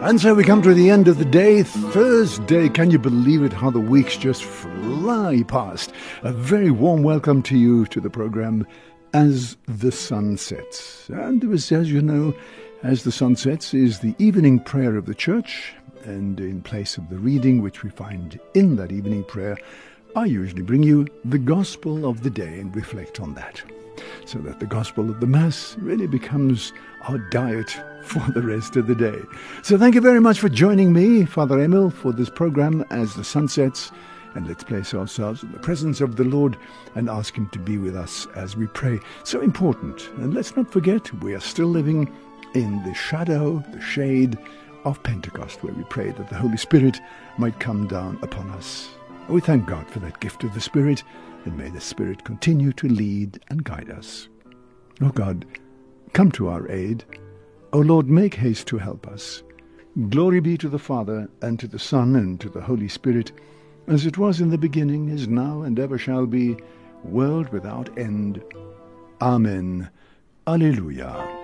And so we come to the end of the day, Thursday. Can you believe it? How the weeks just fly past. A very warm welcome to you to the program As the Sun Sets. And it was, as you know, As the Sun Sets is the evening prayer of the church. And in place of the reading which we find in that evening prayer, I usually bring you the gospel of the day and reflect on that so that the gospel of the Mass really becomes our diet for the rest of the day. So thank you very much for joining me, Father Emil, for this program as the sun sets. And let's place ourselves in the presence of the Lord and ask Him to be with us as we pray. So important. And let's not forget, we are still living in the shadow, the shade of Pentecost, where we pray that the Holy Spirit might come down upon us. We thank God for that gift of the Spirit and may the Spirit continue to lead and guide us. O God, come to our aid. O Lord, make haste to help us. Glory be to the Father, and to the Son, and to the Holy Spirit, as it was in the beginning, is now, and ever shall be, world without end. Amen. Alleluia.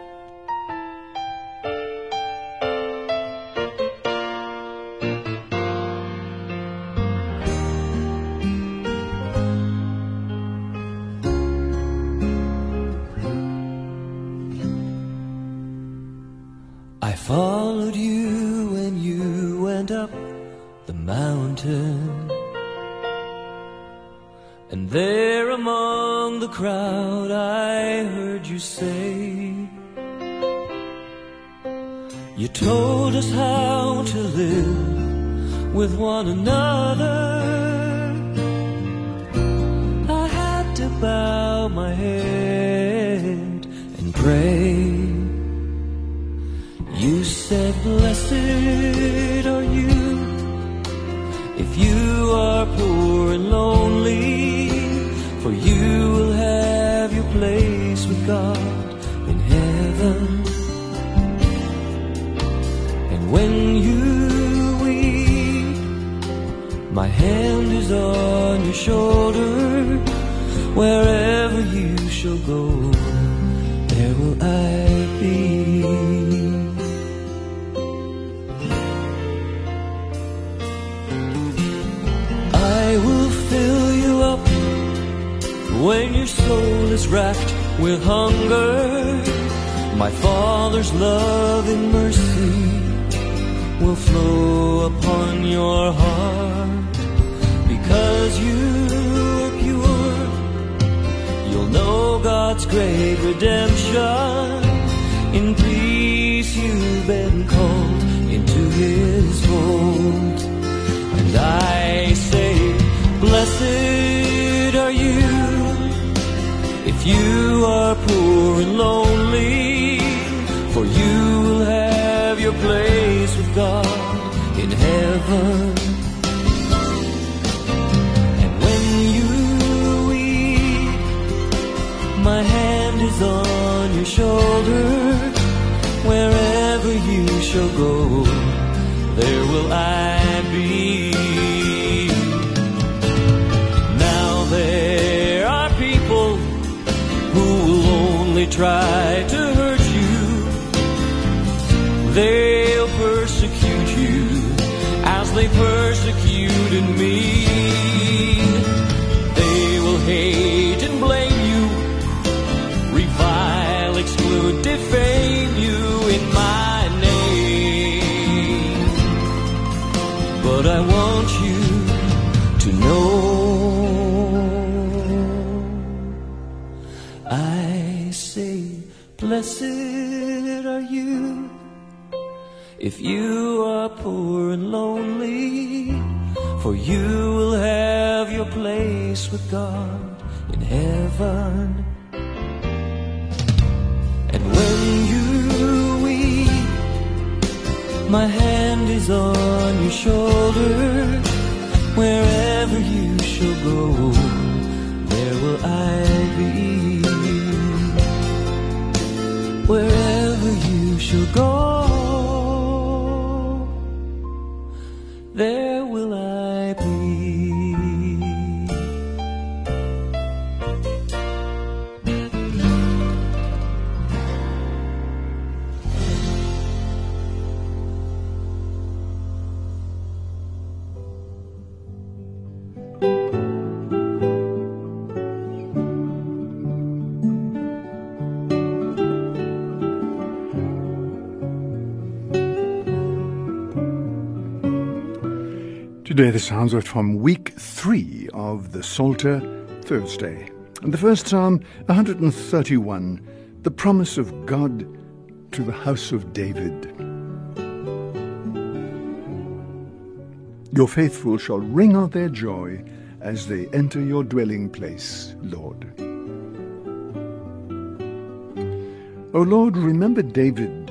You said, Blessed are you if you are poor and lonely, for you will have your place with God in heaven. And wherever you shall go, there will I be. I will fill you up when your soul is racked with hunger. My Father's love and mercy will flow upon your heart because you know God's great redemption. In peace you've been called into his fold. And I say, blessed are you if you are poor and lonely, for you will have your place with God in heaven. Shall go, there will I be. Now there are people who will only try to hurt you, they'll persecute you as they persecuted wherever Today the Psalms are from week three of the Psalter Thursday. And the first Psalm, 131, the promise of God to the house of David. Your faithful shall ring out their joy as they enter your dwelling place, Lord. O Lord, remember David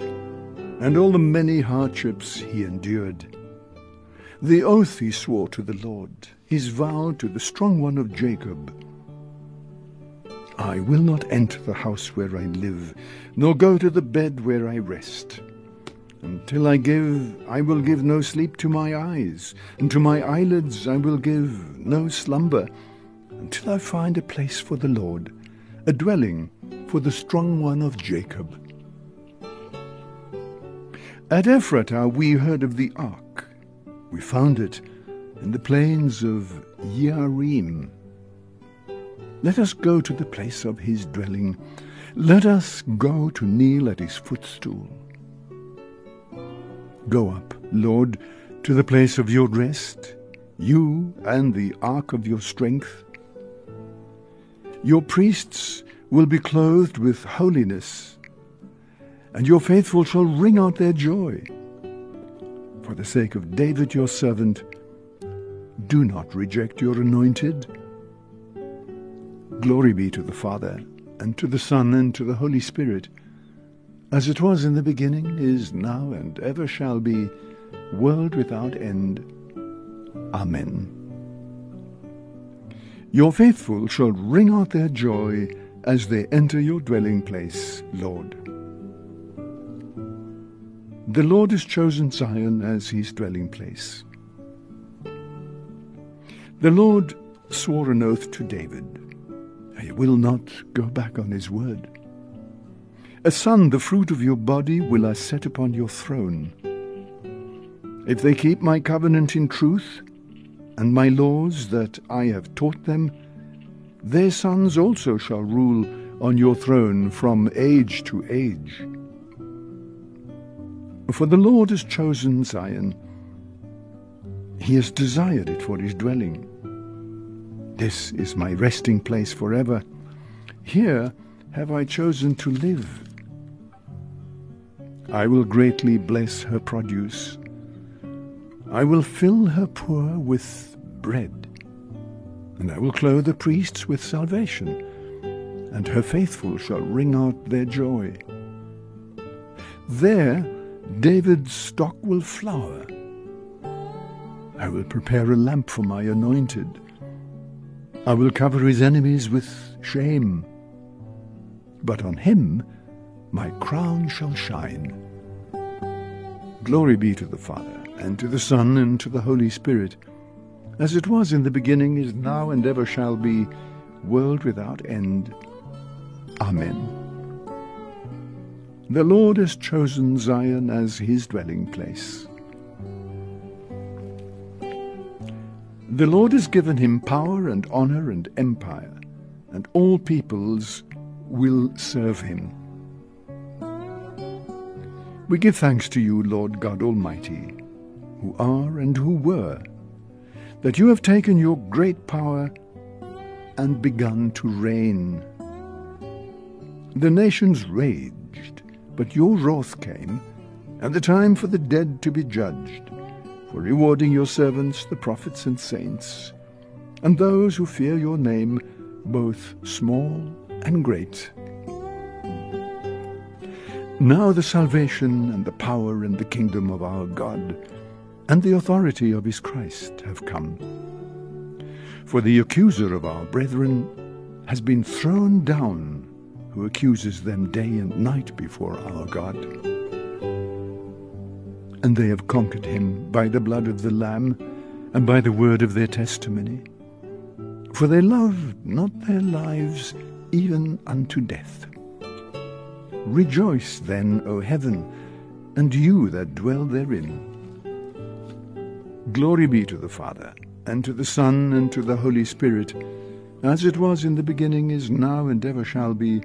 and all the many hardships he endured the oath he swore to the Lord, his vow to the strong one of Jacob. I will not enter the house where I live, nor go to the bed where I rest. Until I give, I will give no sleep to my eyes, and to my eyelids I will give no slumber, until I find a place for the Lord, a dwelling for the strong one of Jacob. At Ephratah we heard of the ark. We found it in the plains of Yearim. Let us go to the place of his dwelling. Let us go to kneel at his footstool. Go up, Lord, to the place of your rest, you and the ark of your strength. Your priests will be clothed with holiness, and your faithful shall ring out their joy for the sake of David your servant, do not reject your anointed. Glory be to the Father, and to the Son, and to the Holy Spirit, as it was in the beginning, is now, and ever shall be, world without end. Amen. Your faithful shall ring out their joy as they enter your dwelling place, Lord. The Lord has chosen Zion as his dwelling place. The Lord swore an oath to David. He will not go back on his word. A son, the fruit of your body, will I set upon your throne. If they keep my covenant in truth, and my laws that I have taught them, their sons also shall rule on your throne from age to age. For the Lord has chosen Zion. He has desired it for his dwelling. This is my resting place forever. Here have I chosen to live. I will greatly bless her produce. I will fill her poor with bread, and I will clothe the priests with salvation, and her faithful shall ring out their joy. There David's stock will flower. I will prepare a lamp for my anointed. I will cover his enemies with shame. But on him my crown shall shine. Glory be to the Father, and to the Son, and to the Holy Spirit, as it was in the beginning, is now, and ever shall be, world without end. Amen. The Lord has chosen Zion as his dwelling place. The Lord has given him power and honor and empire, and all peoples will serve him. We give thanks to you, Lord God Almighty, who are and who were, that you have taken your great power and begun to reign. The nations raged but your wrath came, and the time for the dead to be judged, for rewarding your servants, the prophets and saints, and those who fear your name, both small and great. Now the salvation and the power and the kingdom of our God and the authority of his Christ have come. For the accuser of our brethren has been thrown down who accuses them day and night before our God. And they have conquered him by the blood of the Lamb and by the word of their testimony. For they loved not their lives even unto death. Rejoice then, O heaven, and you that dwell therein. Glory be to the Father, and to the Son, and to the Holy Spirit, as it was in the beginning, is now, and ever shall be,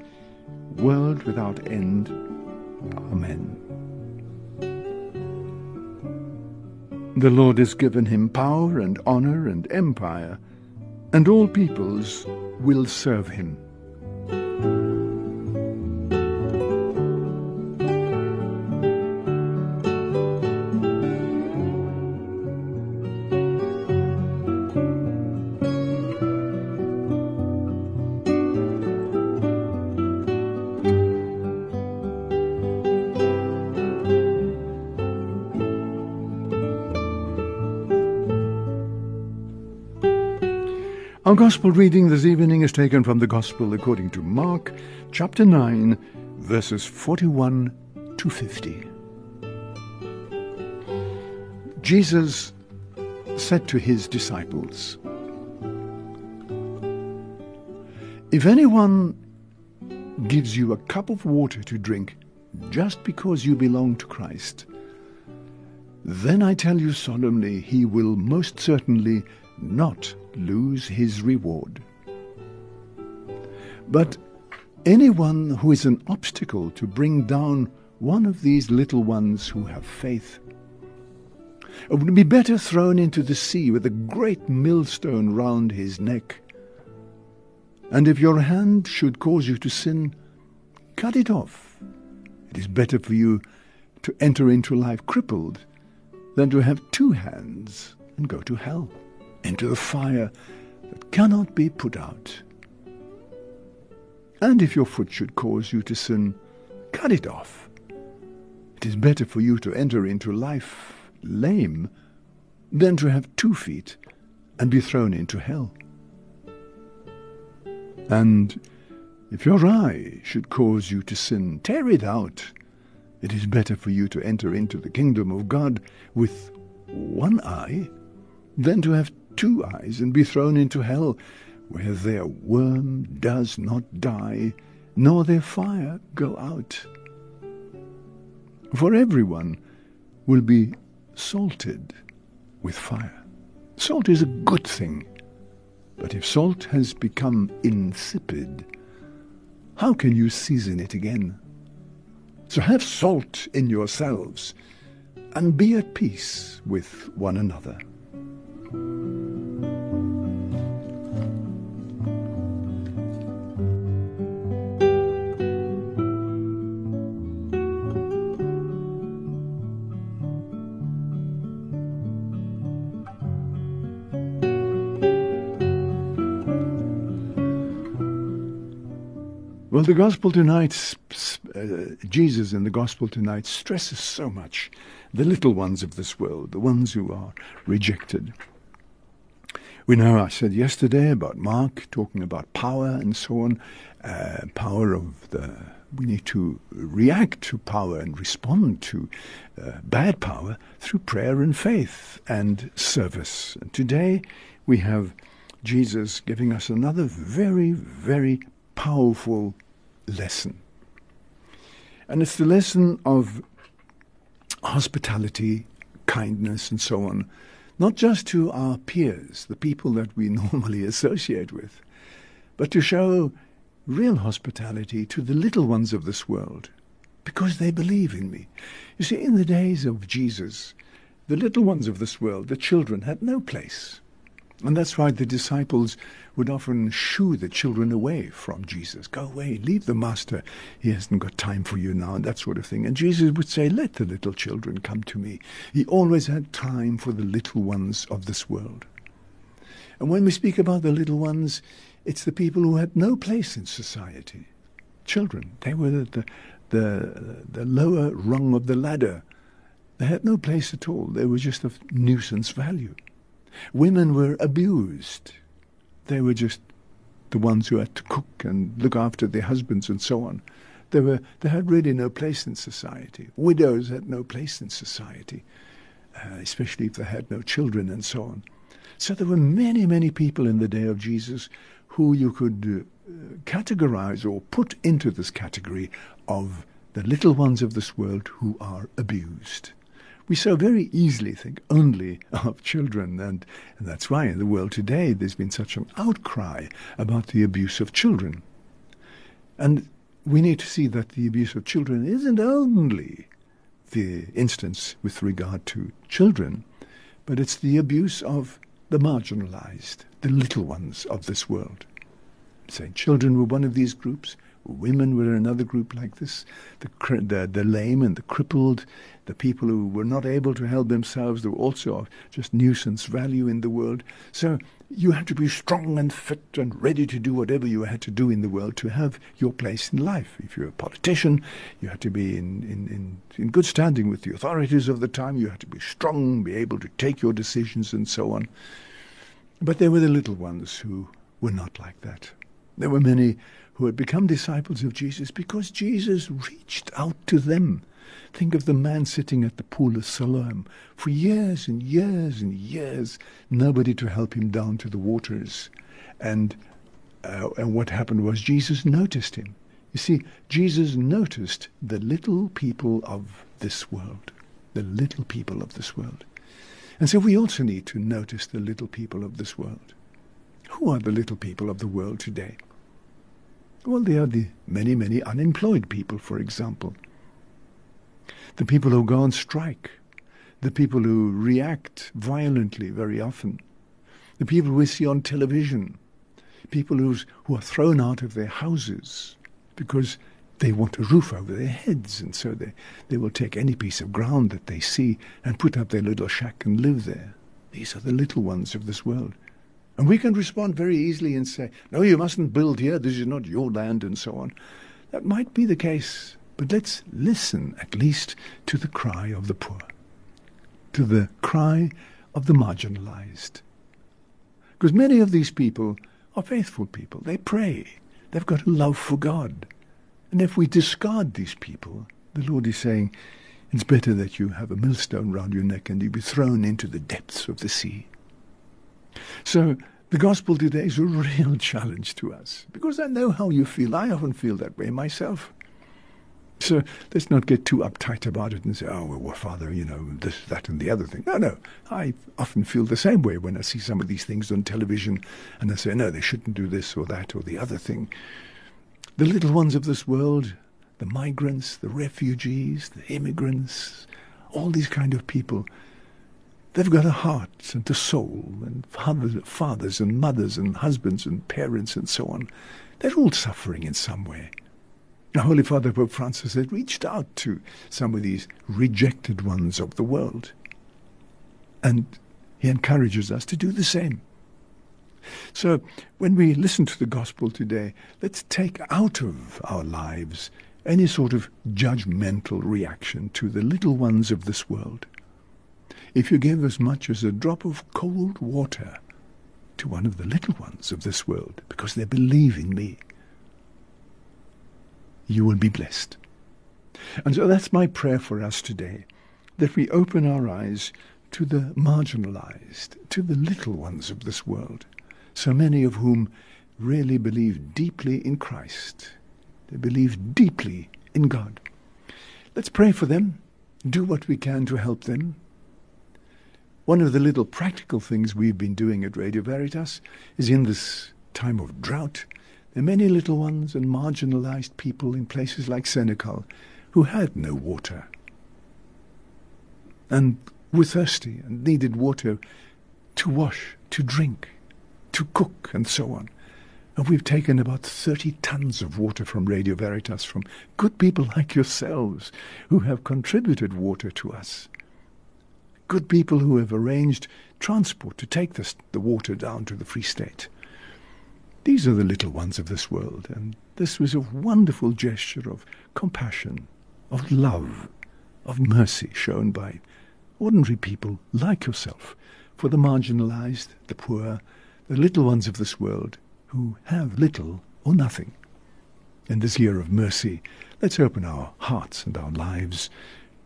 world without end. Amen. The Lord has given him power and honour and empire, and all peoples will serve him. Gospel reading this evening is taken from the Gospel according to Mark, chapter 9, verses 41 to 50. Jesus said to his disciples, If anyone gives you a cup of water to drink just because you belong to Christ, then I tell you solemnly, he will most certainly not lose his reward. But anyone who is an obstacle to bring down one of these little ones who have faith would be better thrown into the sea with a great millstone round his neck. And if your hand should cause you to sin, cut it off. It is better for you to enter into life crippled than to have two hands and go to hell into a fire that cannot be put out. And if your foot should cause you to sin, cut it off. It is better for you to enter into life lame than to have two feet and be thrown into hell. And if your eye should cause you to sin, tear it out. It is better for you to enter into the kingdom of God with one eye than to have two eyes and be thrown into hell, where their worm does not die, nor their fire go out. For everyone will be salted with fire. Salt is a good thing, but if salt has become insipid, how can you season it again? So have salt in yourselves, and be at peace with one another. Well, the gospel tonight, uh, Jesus in the gospel tonight stresses so much the little ones of this world, the ones who are rejected. We know I said yesterday about Mark talking about power and so on, uh, power of the. We need to react to power and respond to uh, bad power through prayer and faith and service. And today we have Jesus giving us another very, very powerful lesson. And it's the lesson of hospitality, kindness, and so on, not just to our peers, the people that we normally associate with, but to show real hospitality to the little ones of this world, because they believe in me. You see, in the days of Jesus, the little ones of this world, the children, had no place. And that's why the disciples would often shoo the children away from Jesus. Go away, leave the master. He hasn't got time for you now, and that sort of thing. And Jesus would say, Let the little children come to me. He always had time for the little ones of this world. And when we speak about the little ones, it's the people who had no place in society. Children, they were the, the, the lower rung of the ladder. They had no place at all. They were just of nuisance value. Women were abused. They were just the ones who had to cook and look after their husbands and so on. They, were, they had really no place in society. Widows had no place in society, uh, especially if they had no children and so on. So there were many, many people in the day of Jesus who you could uh, categorize or put into this category of the little ones of this world who are abused. We so very easily think only of children, and, and that's why in the world today there's been such an outcry about the abuse of children. And we need to see that the abuse of children isn't only the instance with regard to children, but it's the abuse of the marginalized, the little ones of this world. Say, children were one of these groups, women were another group like this, the, the, the lame and the crippled, the people who were not able to help themselves, were also just nuisance value in the world. So you had to be strong and fit and ready to do whatever you had to do in the world to have your place in life. If you're a politician, you had to be in, in, in, in good standing with the authorities of the time, you had to be strong, be able to take your decisions and so on. But there were the little ones who were not like that. There were many who had become disciples of Jesus because Jesus reached out to them. Think of the man sitting at the pool of Siloam for years and years and years, nobody to help him down to the waters. And, uh, and what happened was Jesus noticed him. You see, Jesus noticed the little people of this world, the little people of this world. And so we also need to notice the little people of this world. Who are the little people of the world today? Well, they are the many, many unemployed people, for example. The people who go on strike. The people who react violently very often. The people we see on television. People who's, who are thrown out of their houses because they want a roof over their heads, and so they, they will take any piece of ground that they see and put up their little shack and live there. These are the little ones of this world. And we can respond very easily and say, no, you mustn't build here, this is not your land, and so on. That might be the case, but let's listen at least to the cry of the poor, to the cry of the marginalized. Because many of these people are faithful people. They pray. They've got a love for God. And if we discard these people, the Lord is saying, it's better that you have a millstone round your neck and you be thrown into the depths of the sea. So the gospel today is a real challenge to us because I know how you feel. I often feel that way myself. So let's not get too uptight about it and say, oh, well, Father, you know, this, that, and the other thing. No, no. I often feel the same way when I see some of these things on television and I say, no, they shouldn't do this or that or the other thing. The little ones of this world, the migrants, the refugees, the immigrants, all these kind of people, They've got a heart and a soul, and fathers and mothers and husbands and parents and so on. They're all suffering in some way. Holy Father Pope Francis had reached out to some of these rejected ones of the world. And he encourages us to do the same. So when we listen to the gospel today, let's take out of our lives any sort of judgmental reaction to the little ones of this world if you give as much as a drop of cold water to one of the little ones of this world because they believe in me, you will be blessed. And so that's my prayer for us today, that we open our eyes to the marginalized, to the little ones of this world, so many of whom really believe deeply in Christ. They believe deeply in God. Let's pray for them, do what we can to help them, one of the little practical things we've been doing at Radio Veritas is in this time of drought, are many little ones and marginalized people in places like Senekal who had no water and were thirsty and needed water to wash, to drink, to cook, and so on. And we've taken about 30 tons of water from Radio Veritas from good people like yourselves who have contributed water to us good people who have arranged transport to take this, the water down to the Free State. These are the little ones of this world, and this was a wonderful gesture of compassion, of love, of mercy shown by ordinary people like yourself for the marginalized, the poor, the little ones of this world who have little or nothing. In this year of mercy, let's open our hearts and our lives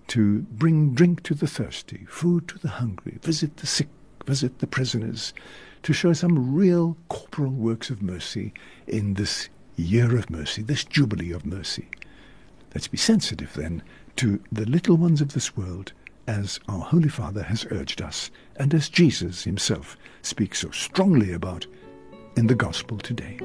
to bring drink to the thirsty, food to the hungry, visit the sick, visit the prisoners, to show some real corporal works of mercy in this year of mercy, this jubilee of mercy. Let's be sensitive then to the little ones of this world as our Holy Father has urged us, and as Jesus himself speaks so strongly about in the Gospel today.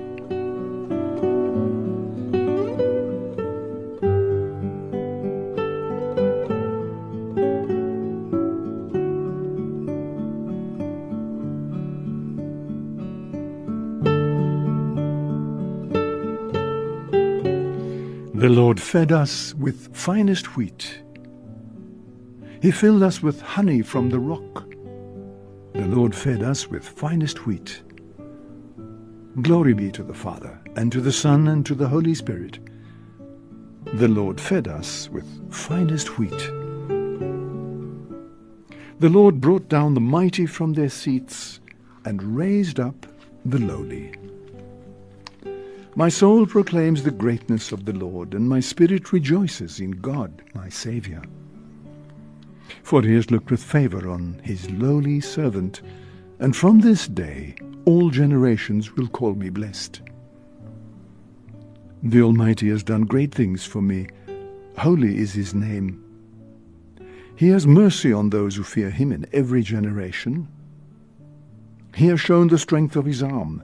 The Lord fed us with finest wheat. He filled us with honey from the rock. The Lord fed us with finest wheat. Glory be to the Father, and to the Son, and to the Holy Spirit. The Lord fed us with finest wheat. The Lord brought down the mighty from their seats and raised up the lowly. My soul proclaims the greatness of the Lord, and my spirit rejoices in God, my Saviour. For he has looked with favour on his lowly servant, and from this day all generations will call me blessed. The Almighty has done great things for me. Holy is his name. He has mercy on those who fear him in every generation. He has shown the strength of his arm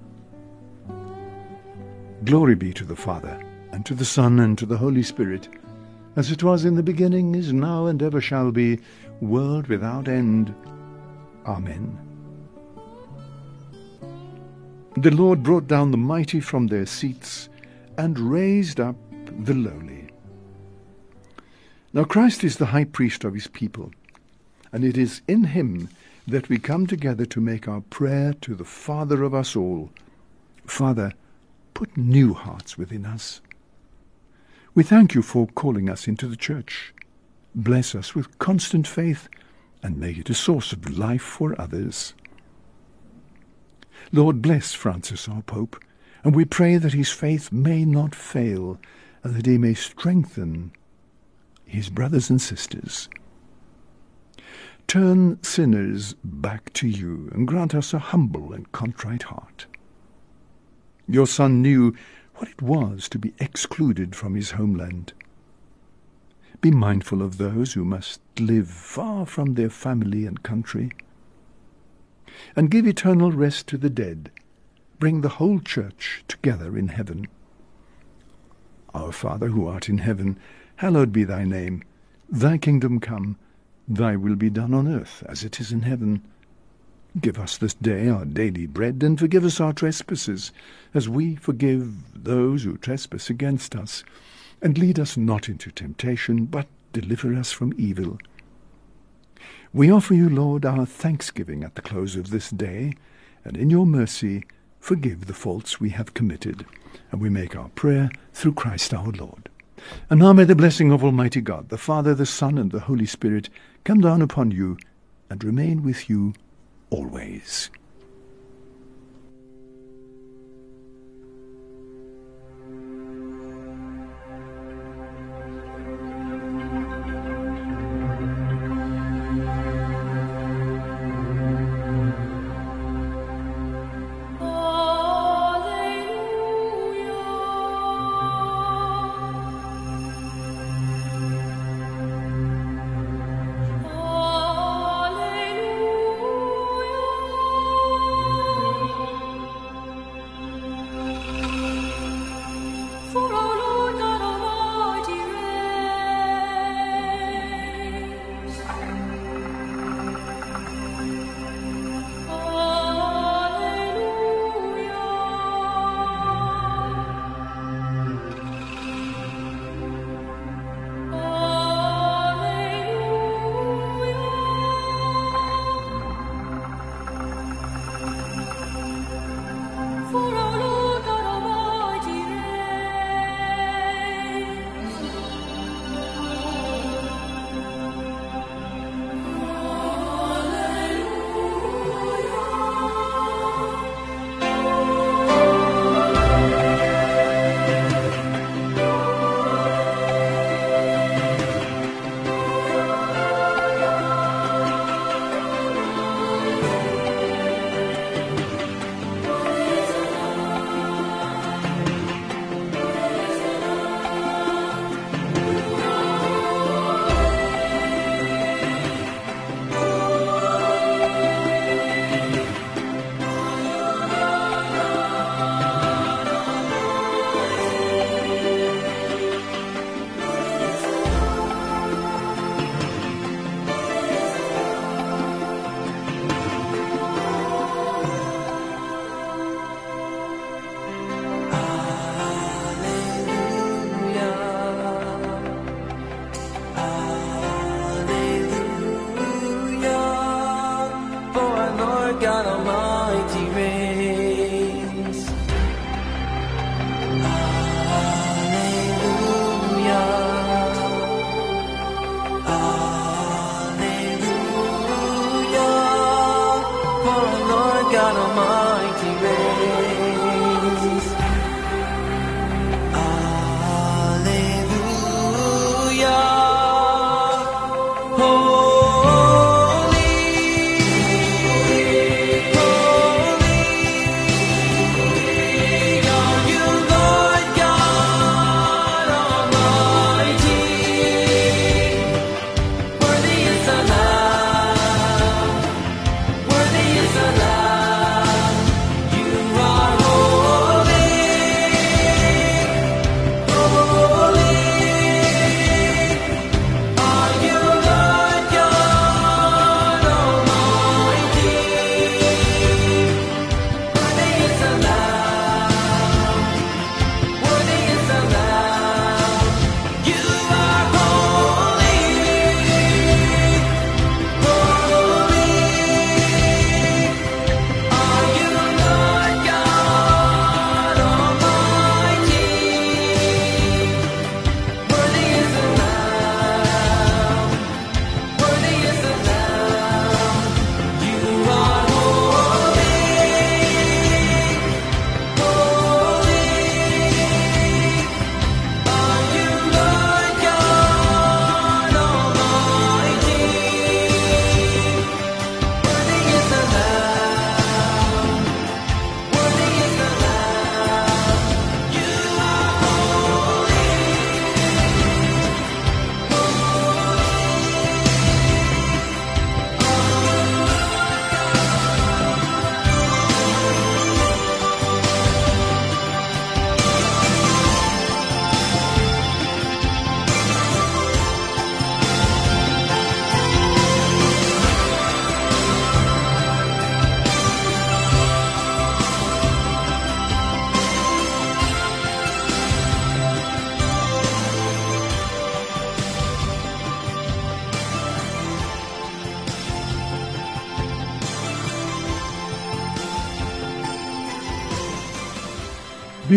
Glory be to the Father, and to the Son, and to the Holy Spirit, as it was in the beginning, is now, and ever shall be, world without end. Amen. The Lord brought down the mighty from their seats, and raised up the lowly. Now Christ is the high priest of his people, and it is in him that we come together to make our prayer to the Father of us all. Father, put new hearts within us. We thank you for calling us into the church. Bless us with constant faith and make it a source of life for others. Lord, bless Francis, our Pope, and we pray that his faith may not fail and that he may strengthen his brothers and sisters. Turn sinners back to you and grant us a humble and contrite heart. Your son knew what it was to be excluded from his homeland. Be mindful of those who must live far from their family and country. And give eternal rest to the dead. Bring the whole church together in heaven. Our Father who art in heaven, hallowed be thy name. Thy kingdom come, thy will be done on earth as it is in heaven. Give us this day our daily bread, and forgive us our trespasses, as we forgive those who trespass against us. And lead us not into temptation, but deliver us from evil. We offer you, Lord, our thanksgiving at the close of this day, and in your mercy forgive the faults we have committed. And we make our prayer through Christ our Lord. And now may the blessing of Almighty God, the Father, the Son, and the Holy Spirit come down upon you and remain with you always.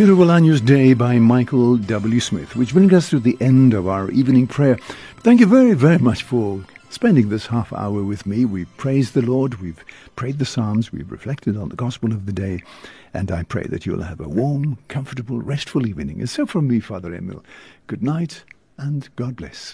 Beautiful Agnus Dei by Michael W. Smith, which brings us to the end of our evening prayer. Thank you very, very much for spending this half hour with me. We've praised the Lord, we've prayed the Psalms, we've reflected on the gospel of the day, and I pray that you'll have a warm, comfortable, restful evening. And so from me, Father Emil, good night and God bless.